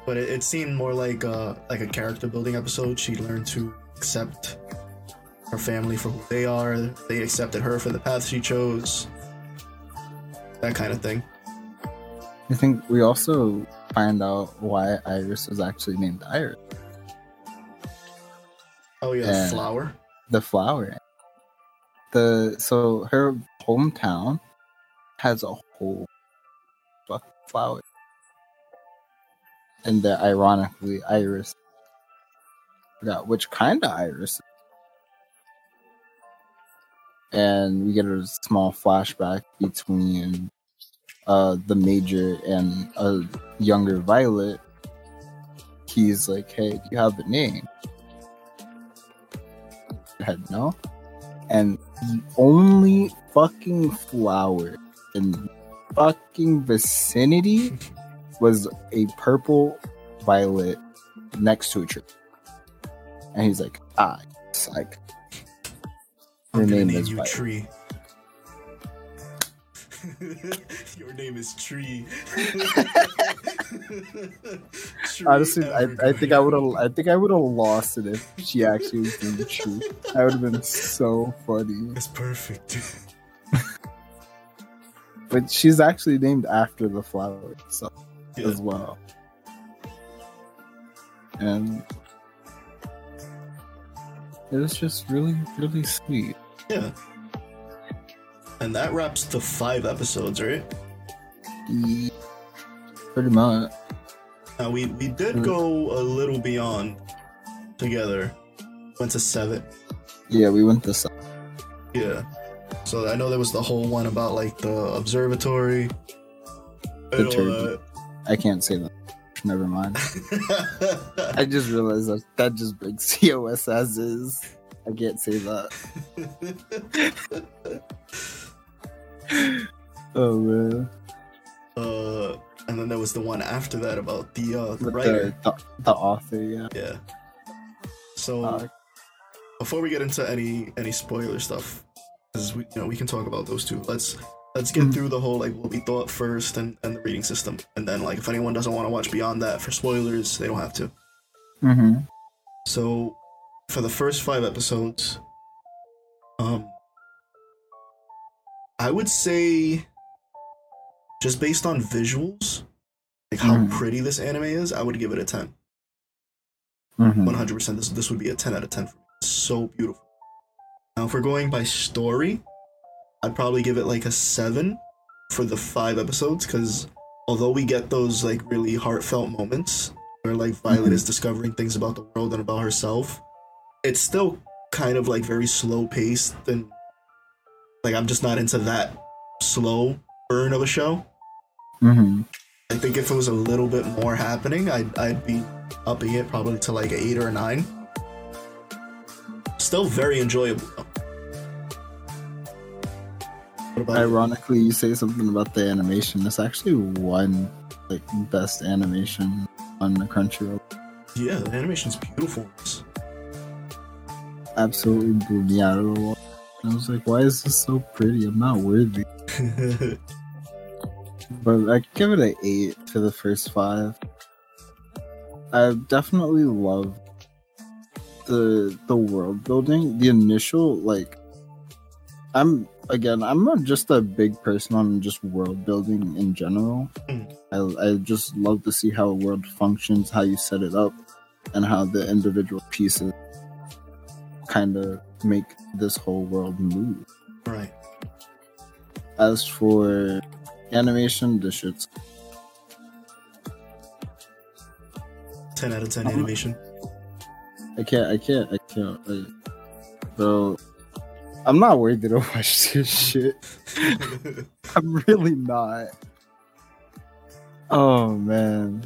but it, it seemed more like a like a character building episode. She learned to accept her family for who they are. They accepted her for the path she chose. That kind of thing. I think we also find out why Iris was actually named Iris. Oh yeah, Yeah. flower. the flower. The so her hometown has a whole flower. And they're ironically iris. Forgot which kind of iris. And we get a small flashback between uh the major and a younger Violet. He's like, Hey, do you have a name? I had no. And the only fucking flower in fucking vicinity was a purple violet next to a tree. And he's like, ah, it's like I'm Your name is you Violet. Tree. Your name is Tree. Tree honestly I, I think I would have I think I would have lost it if she actually was named Tree. That would have been so funny. That's perfect. But she's actually named after the flower itself Yeah. as well. And it was just really, really sweet. yeah. And that wraps the five episodes, right? Yeah, Pretty much. Now we we did go a little beyond together. Went to seven. Yeah, we went to seven. Yeah. So I know there was the whole one about like the observatory. The turkey. I can't say that. Never mind. I just realized that that just breaks COS as is. I can't say that. Oh man. uh, and then there was the one after that about the uh, the With writer. the, the, the author, yeah. Yeah. So Uh, before we get into any any spoiler stuff, because we you know we can talk about those two. Let's let's get Mhm. through the whole like what we thought first and and the reading system, and then like if anyone doesn't want to watch beyond that for spoilers, they don't have to. mm-hmm. So for the first five episodes, um, I would say just based on visuals, like how Mhm. pretty this anime is, I would give it a ten. Mm-hmm. One hundred percent. This this would be a ten out of ten. For me. It's so beautiful. Now, if we're going by story, I'd probably give it like a seven for the five episodes because although we get those like really heartfelt moments where like Violet Mhm. is discovering things about the world and about herself, it's still kind of like very slow paced and like I'm just not into that slow burn of a show. Mm-hmm. I think if it was a little bit more happening, I'd I'd be upping it probably to like an eight or a nine. Still very enjoyable. Though. What about you? Ironically, you say something about the animation. It's actually one like best animation on the Crunchyroll. Yeah, the animation's beautiful. Absolutely blew me out of the water. I was like, why is this so pretty? I'm not worthy. But I give it an eight for the first five. I definitely love the the world building. The initial like, I'm again, I'm not just a big person on just world building in general. Mm. I I just love to see how a world functions, how you set it up, and how the individual pieces kind of make this whole world move. right. As for animation, this shit's Ten out of 10 Uh-huh. animation. I can't, I can't, I can't. I, bro, I'm not worthy to watch this shit. I'm really not. Oh man.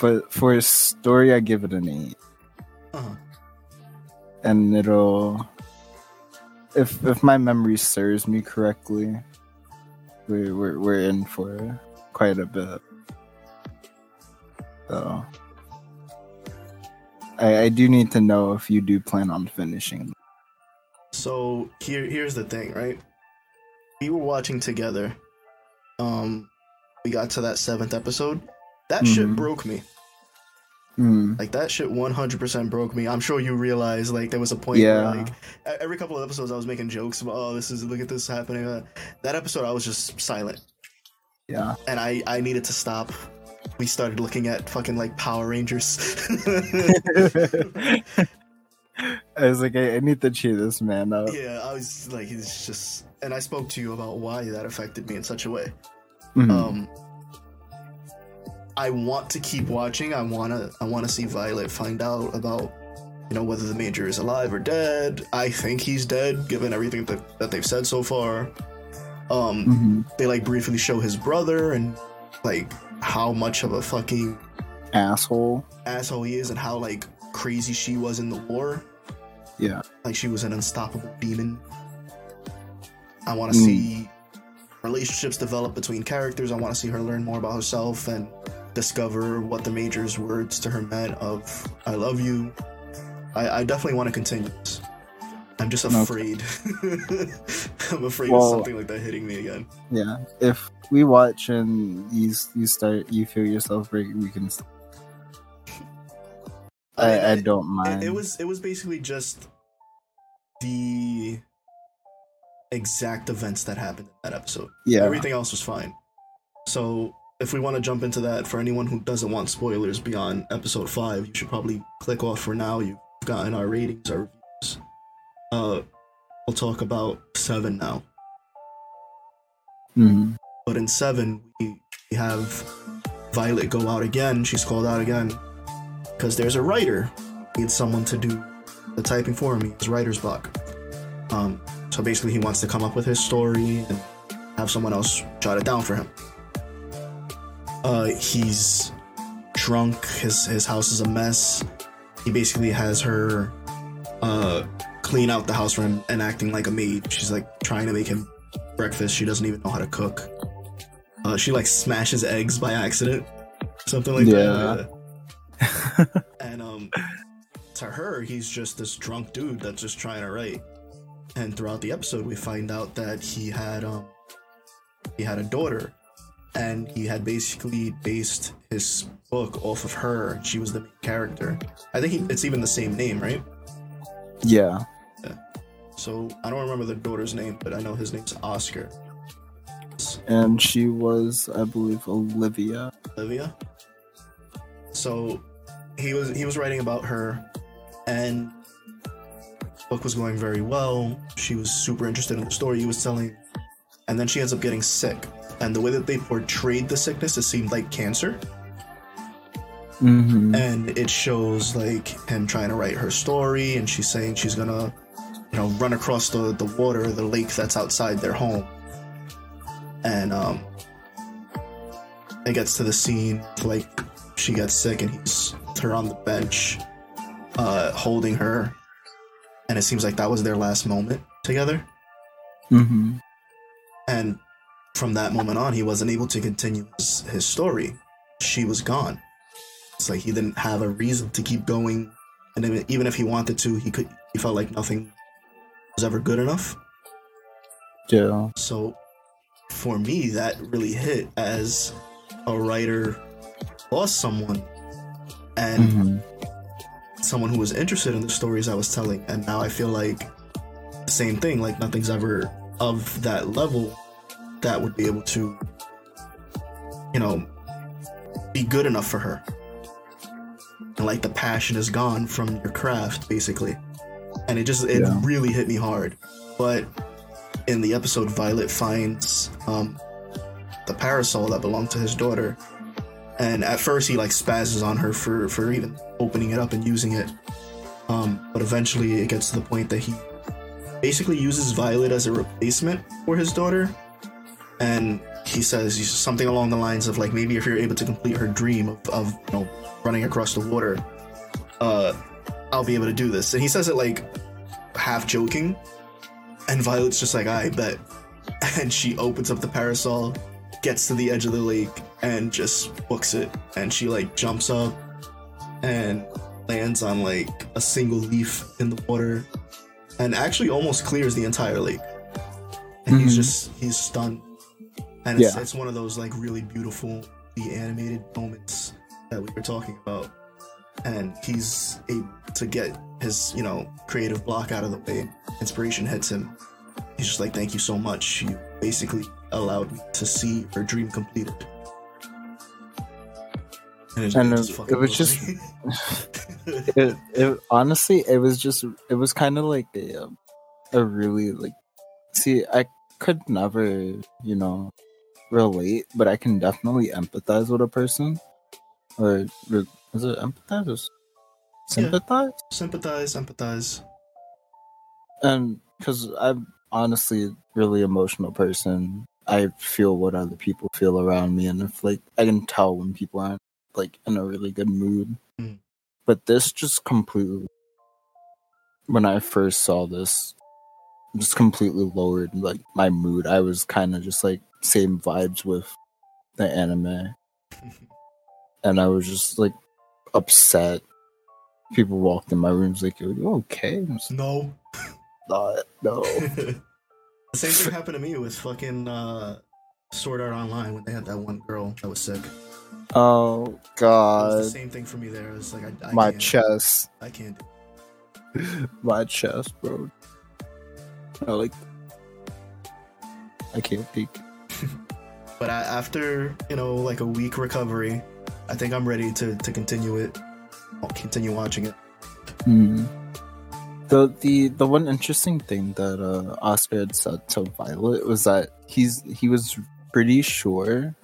But for a story, I give it an eight, uh-huh. and it'll. If if my memory serves me correctly, we're we're, we're in for quite a bit. So. I, I do need to know if you do plan on finishing. So here here's the thing, right? We were watching together. Um we got to that seventh episode. That shit Mhm. broke me. Hmm. Like that shit 100% broke me. I'm sure you realize like there was a point Yeah. where like every couple of episodes I was making jokes about oh this is look at this happening. Uh, that episode I was just silent Yeah. and I I needed to stop. We started looking at fucking like Power Rangers. I was like, I, I need to cheer this man up. yeah, I was like he's just and I spoke to you about why that affected me in such a way. Mhm. Um I want to keep watching. I want to I want to see Violet find out about you know whether the major is alive or dead. I think he's dead given everything that, that they've said so far. Um Mhm. they like briefly show his brother and like how much of a fucking Asshole. asshole he is and how like crazy she was in the war. Yeah. Like she was an unstoppable demon. I want to Mm. see relationships develop between characters. I want to see her learn more about herself and discover what the major's words to her meant of "I love you." I, I definitely want to continue this. I'm just Okay. afraid. I'm afraid Well- of something like that hitting me again. Yeah. If we watch and you you start you feel yourself break, we can. St- I, I don't mind. It, it was it was basically just the exact events that happened in that episode. yeah. Everything else was fine. So if we want to jump into that, for anyone who doesn't want spoilers beyond episode five, you should probably click off for now. You've gotten our ratings, our reviews. Uh, we'll talk about seven now. Mhm. But in seven, we, we have Violet go out again. She's called out again because there's a writer. Needs someone to do the typing for him. His writer's block. Um, so basically, he wants to come up with his story and have someone else jot it down for him. Uh, he's drunk. His his house is a mess. He basically has her uh, clean out the house for him and acting like a maid. She's like trying to make him breakfast. She doesn't even know how to cook. Uh, she like smashes eggs by accident, something like that. Yeah. and um, to her, he's just this drunk dude that's just trying to write. And throughout the episode, we find out that he had um, he had a daughter, and he had basically based his book off of her. She was the main character. I think he, it's even the same name, right? Yeah. So I don't remember the daughter's name, but I know his name's Oscar. And she was, I believe, Olivia. Olivia. So he was he was writing about her, and book was going very well. She was super interested in the story he was telling, and then she ends up getting sick. And the way that they portrayed the sickness, it seemed like cancer, Mm-hmm. and it shows like him trying to write her story, and she's saying she's gonna, you know, run across the the water, the lake that's outside their home, and um, it gets to the scene like she got sick and he's with her on the bench, uh, holding her, and it seems like that was their last moment together. Mm-hmm. And from that moment on, he wasn't able to continue his, his story. She was gone. It's like he didn't have a reason to keep going, and even- even if he wanted to, he could. He felt like nothing was ever good enough. Yeah. So, for me, that really hit as a writer lost someone, and Mm-hmm. someone who was interested in the stories I was telling, and now I feel like the same thing. Like nothing's ever of that level that would be able to, you know, be good enough for her. And like the passion is gone from your craft, basically, and it just it Yeah. really hit me hard. But in the episode, Violet finds um, the parasol that belonged to his daughter, and at first he like spazzes on her for for even opening it up and using it. Um, but eventually it gets to the point that he basically uses Violet as a replacement for his daughter, and he says something along the lines of like maybe if you're able to complete her dream of, of you know running across the water, uh, I'll be able to do this. And he says it like half joking, and Violet's just like I bet, and she opens up the parasol, gets to the edge of the lake, and just books it, and she like jumps up and lands on like a single leaf in the water and actually almost clears the entire lake. And he's Mhm. just he's stunned. And it's, Yeah. it's one of those like really beautiful the animated moments that we were talking about. And he's able to get his you know creative block out of the way. Inspiration hits him. He's just like thank you so much. You basically allowed me to see her dream completed and, And it- it was just- it, it honestly it was just it was kind of like a, a really like see i could never you know relate but i can definitely empathize with a person. Or re- is it empathize or sympathize? Sympathize empathize. And because i'm honestly a really emotional person. I feel what other people feel around me and if like i can tell when people aren't like in a really good mood Mm. but this just completely when I first saw this, just completely lowered like my mood. I was kind of just like same vibes with the anime, and I was just like upset. People walked in my rooms like, "Are you okay?" I'm no. not. No. the same thing happened to me with fucking uh, Sword Art Online when they had that one girl that was sick. Oh It was the God, same thing for me there. It was like I, I my can't, chest, I can't. my chest, bro. I like. I can't peek. But I, after you know like a week recovery, I think I'm ready to to continue it. I'll continue watching it. Hmm. The the the one interesting thing that uh, Oscar had said to Violet was that he's he was pretty sure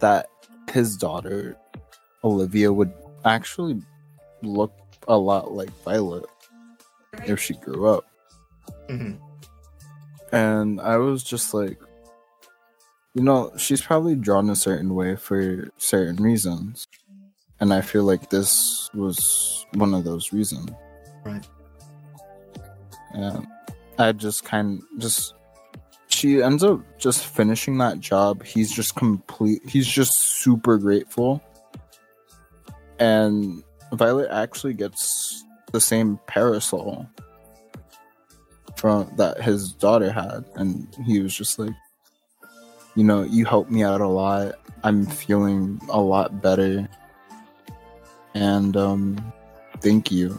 that his daughter Olivia would actually look a lot like Violet if she grew up. hmm And I was just like, you know, she's probably drawn a certain way for certain reasons. And I feel like this was one of those reasons. Right. And I just kind just she ends up just finishing that job. He's just complete he's just super grateful. And Violet actually gets the same parasol from that his daughter had and he was just like you know you helped me out a lot i'm feeling a lot better and um thank you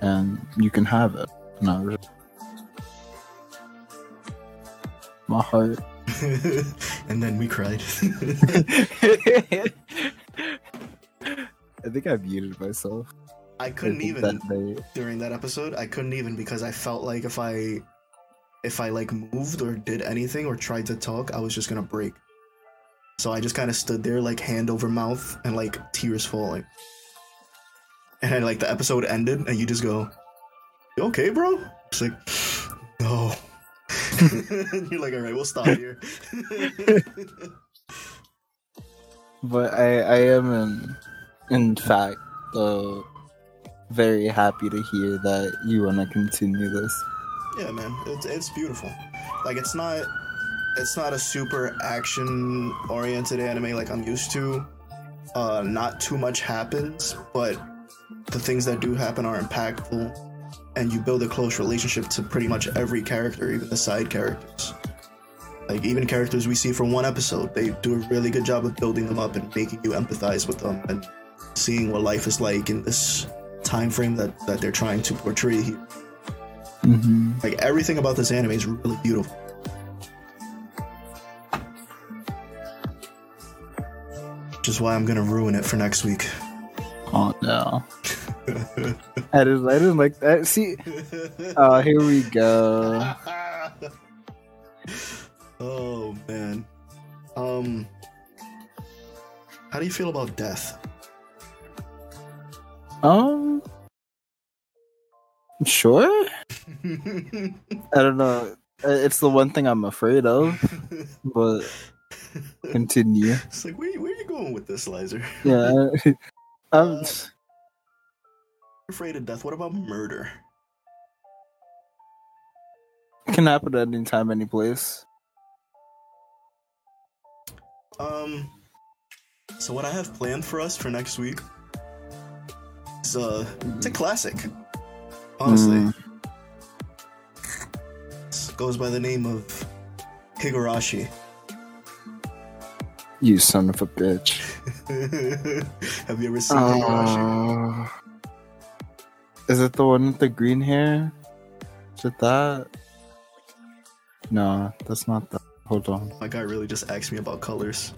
and you can have it and i was my heart and then we cried. i think i muted myself I couldn't even that during that episode. I couldn't even because I felt like if I if I like moved or did anything or tried to talk, I was just gonna break. So I just kind of stood there like hand over mouth and like tears falling. And like the episode ended and you just go, "You okay, bro?" It's like. You're like, all right, we'll stop here. but i i am in in fact uh very happy to hear that you want to continue this Yeah, man, it's it's beautiful. Like it's not it's not a super action oriented anime like I'm used to. Uh, not too much happens, but the things that do happen are impactful, and you build a close relationship to pretty much every character, even the side characters. Like even characters we see from one episode, they do a really good job of building them up and making you empathize with them and seeing what life is like in this time frame that that they're trying to portray here. mm-hmm. Like everything about this anime is really beautiful. Which is why I'm gonna ruin it for next week. oh no I didn't, I didn't like that. See, oh, here we go. oh man. Um How do you feel about death? Um, sure. I don't know. It's the one thing I'm afraid of, but continue. it's like where, where are you going with this, Lizer? Yeah, I'm. Uh, afraid of death. What about murder? It Can happen at any time, any place. Um, so what I have planned for us for next week is uh, it's a classic. Honestly, Mm. It goes by the name of Higurashi. You son of a bitch. have you ever seen Higurashi? Is it the one with the green hair? Is it that? No, that's not that. Hold on. My guy really just asked me about colors.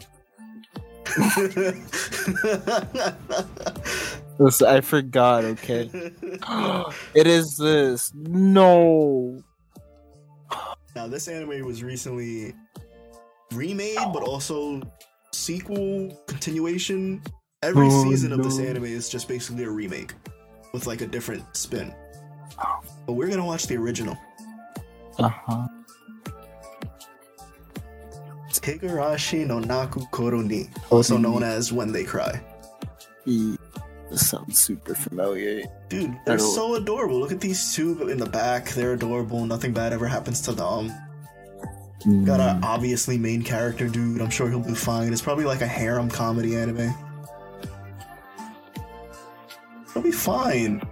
Listen, I forgot. Okay. it is this. No. now this anime was recently remade, but also sequel continuation. Every Oh, season of this anime is just basically a remake with like a different spin. But we're gonna watch the original. Uh huh. It's Higurashi no Naku Koro ni, also known as When They Cry. E- This sounds super familiar. Dude, they're so adorable. Look at these two in the back. They're adorable. Nothing bad ever happens to them. Got Mm, a obviously main character dude. I'm sure he'll do fine. It's probably like a harem comedy anime. He'll be fine.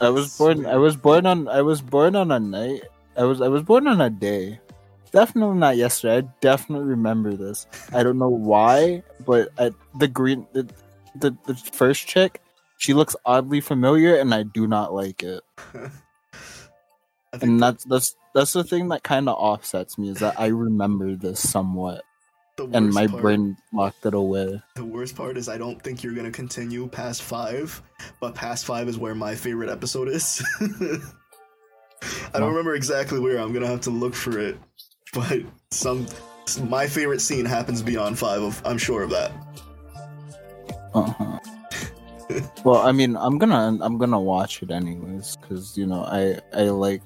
I was born. I was born on. I was born on a night. I was. I was born on a day. Definitely not yesterday. I definitely remember this. I don't know why, but I, the green, the, the the first chick, she looks oddly familiar, and I do not like it. And that's that's that's the thing that kind of offsets me is that I remember this somewhat, and my part- brain locked it away. The worst part is I don't think you're gonna continue past five, but past five is where my favorite episode is. I don't remember exactly where. I'm gonna have to look for it, but some my favorite scene happens beyond five. Of I'm sure of that. Uh-huh. well, I mean, I'm gonna I'm gonna watch it anyways because you know I I like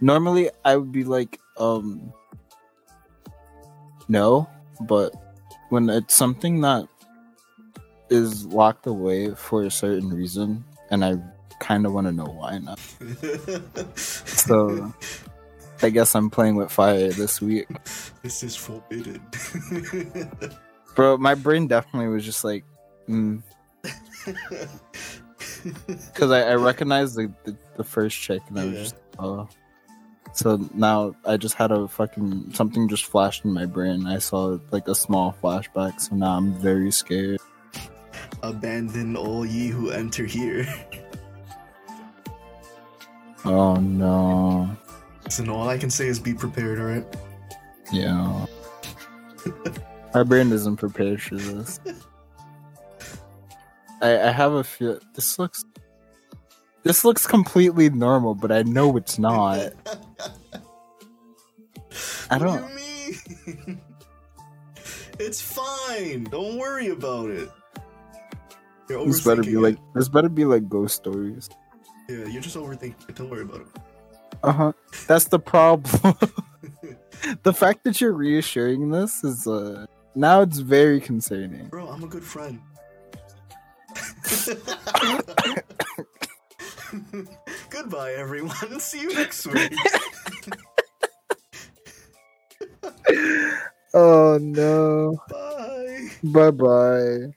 normally I would be like um no, but when it's something that is locked away for a certain reason, and I kind of want to know why now. So I guess I'm playing with fire this week, this is forbidden. bro. My brain definitely was just like. Mm, because I, I recognized the, the the first chick and I was Yeah. just oh. So now I just had a fucking something just flashed in my brain. I saw like a small flashback, so now I'm very scared. Abandon all ye who enter here. Oh no, So all I can say is be prepared. All right. yeah. my brain isn't prepared for this. I I have a feel. This looks. This looks completely normal, but I know it's not. I don't. do you mean? it's fine. Don't worry about it. You're This better be overthinking like it. this better be like ghost stories. Yeah, you're just overthinking it. Don't worry about it. Uh huh. That's the problem. the fact that you're reassuring this is uh now it's very concerning. Bro, I'm a good friend. Goodbye, everyone. See you next week. Oh no. Bye. Bye bye.